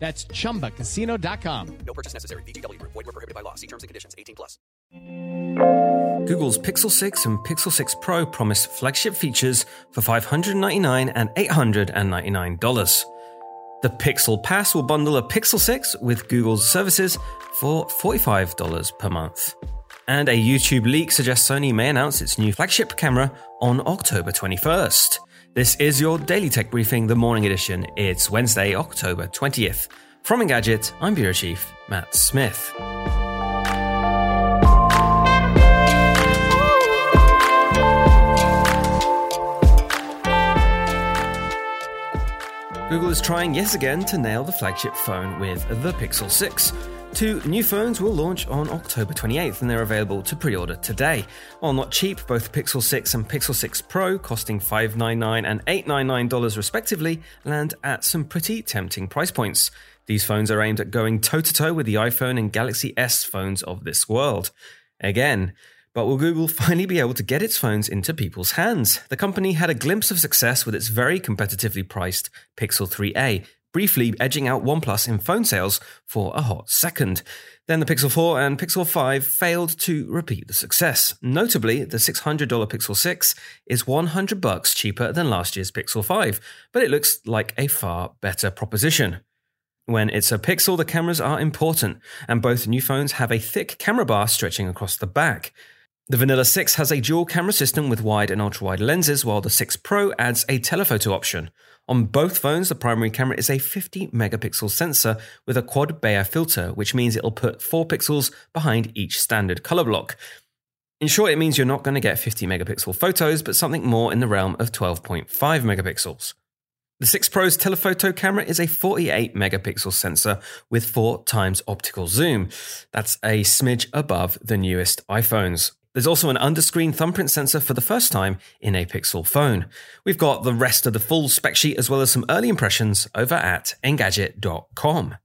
That's chumbacasino.com. No purchase necessary. VGW Group. Void were prohibited by law. See terms and conditions. 18 plus. Google's Pixel 6 and Pixel 6 Pro promise flagship features for $599 and $899. The Pixel Pass will bundle a Pixel 6 with Google's services for $45 per month. And a YouTube leak suggests Sony may announce its new flagship camera on October 21st. This is your Daily Tech Briefing, the morning edition. It's Wednesday, October 20th. From Engadget, I'm Bureau Chief Matt Smith. Google is trying yet again to nail the flagship phone with the Pixel 6. Two new phones will launch on October 28th and they're available to pre order today. While not cheap, both Pixel 6 and Pixel 6 Pro, costing 599 and $899 respectively, land at some pretty tempting price points. These phones are aimed at going toe to toe with the iPhone and Galaxy S phones of this world. Again, but will Google finally be able to get its phones into people's hands? The company had a glimpse of success with its very competitively priced Pixel 3a, briefly edging out OnePlus in phone sales for a hot second. Then the Pixel 4 and Pixel 5 failed to repeat the success. Notably, the $600 Pixel 6 is 100 bucks cheaper than last year's Pixel 5, but it looks like a far better proposition. When it's a Pixel, the cameras are important, and both new phones have a thick camera bar stretching across the back. The Vanilla 6 has a dual camera system with wide and ultra wide lenses, while the 6 Pro adds a telephoto option. On both phones, the primary camera is a 50 megapixel sensor with a quad Bayer filter, which means it'll put 4 pixels behind each standard color block. In short, it means you're not going to get 50 megapixel photos, but something more in the realm of 12.5 megapixels. The 6 Pro's telephoto camera is a 48 megapixel sensor with 4 times optical zoom. That's a smidge above the newest iPhones. There's also an underscreen thumbprint sensor for the first time in a Pixel phone. We've got the rest of the full spec sheet as well as some early impressions over at Engadget.com.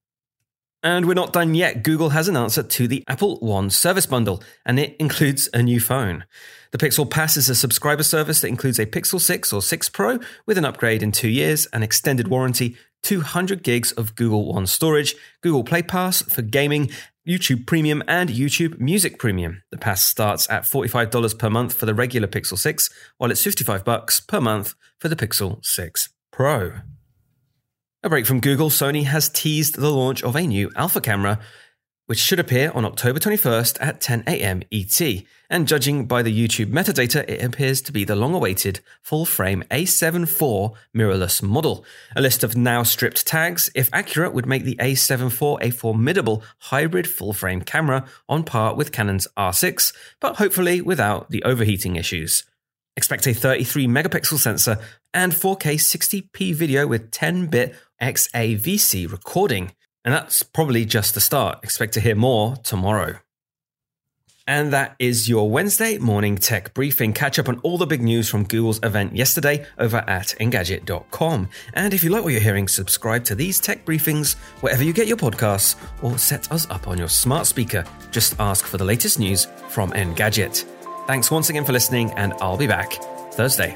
And we're not done yet. Google has an answer to the Apple One service bundle, and it includes a new phone. The Pixel Pass is a subscriber service that includes a Pixel 6 or 6 Pro with an upgrade in two years, an extended warranty, 200 gigs of Google One storage, Google Play Pass for gaming, YouTube Premium, and YouTube Music Premium. The pass starts at $45 per month for the regular Pixel 6, while it's 55 bucks per month for the Pixel 6 Pro. A break from Google, Sony has teased the launch of a new alpha camera, which should appear on October 21st at 10 a.m. ET. And judging by the YouTube metadata, it appears to be the long awaited full frame A7 IV mirrorless model. A list of now stripped tags, if accurate, would make the A7 IV a formidable hybrid full frame camera on par with Canon's R6, but hopefully without the overheating issues. Expect a 33 megapixel sensor and 4K 60p video with 10 bit XAVC recording. And that's probably just the start. Expect to hear more tomorrow. And that is your Wednesday morning tech briefing. Catch up on all the big news from Google's event yesterday over at Engadget.com. And if you like what you're hearing, subscribe to these tech briefings wherever you get your podcasts or set us up on your smart speaker. Just ask for the latest news from Engadget. Thanks once again for listening, and I'll be back Thursday.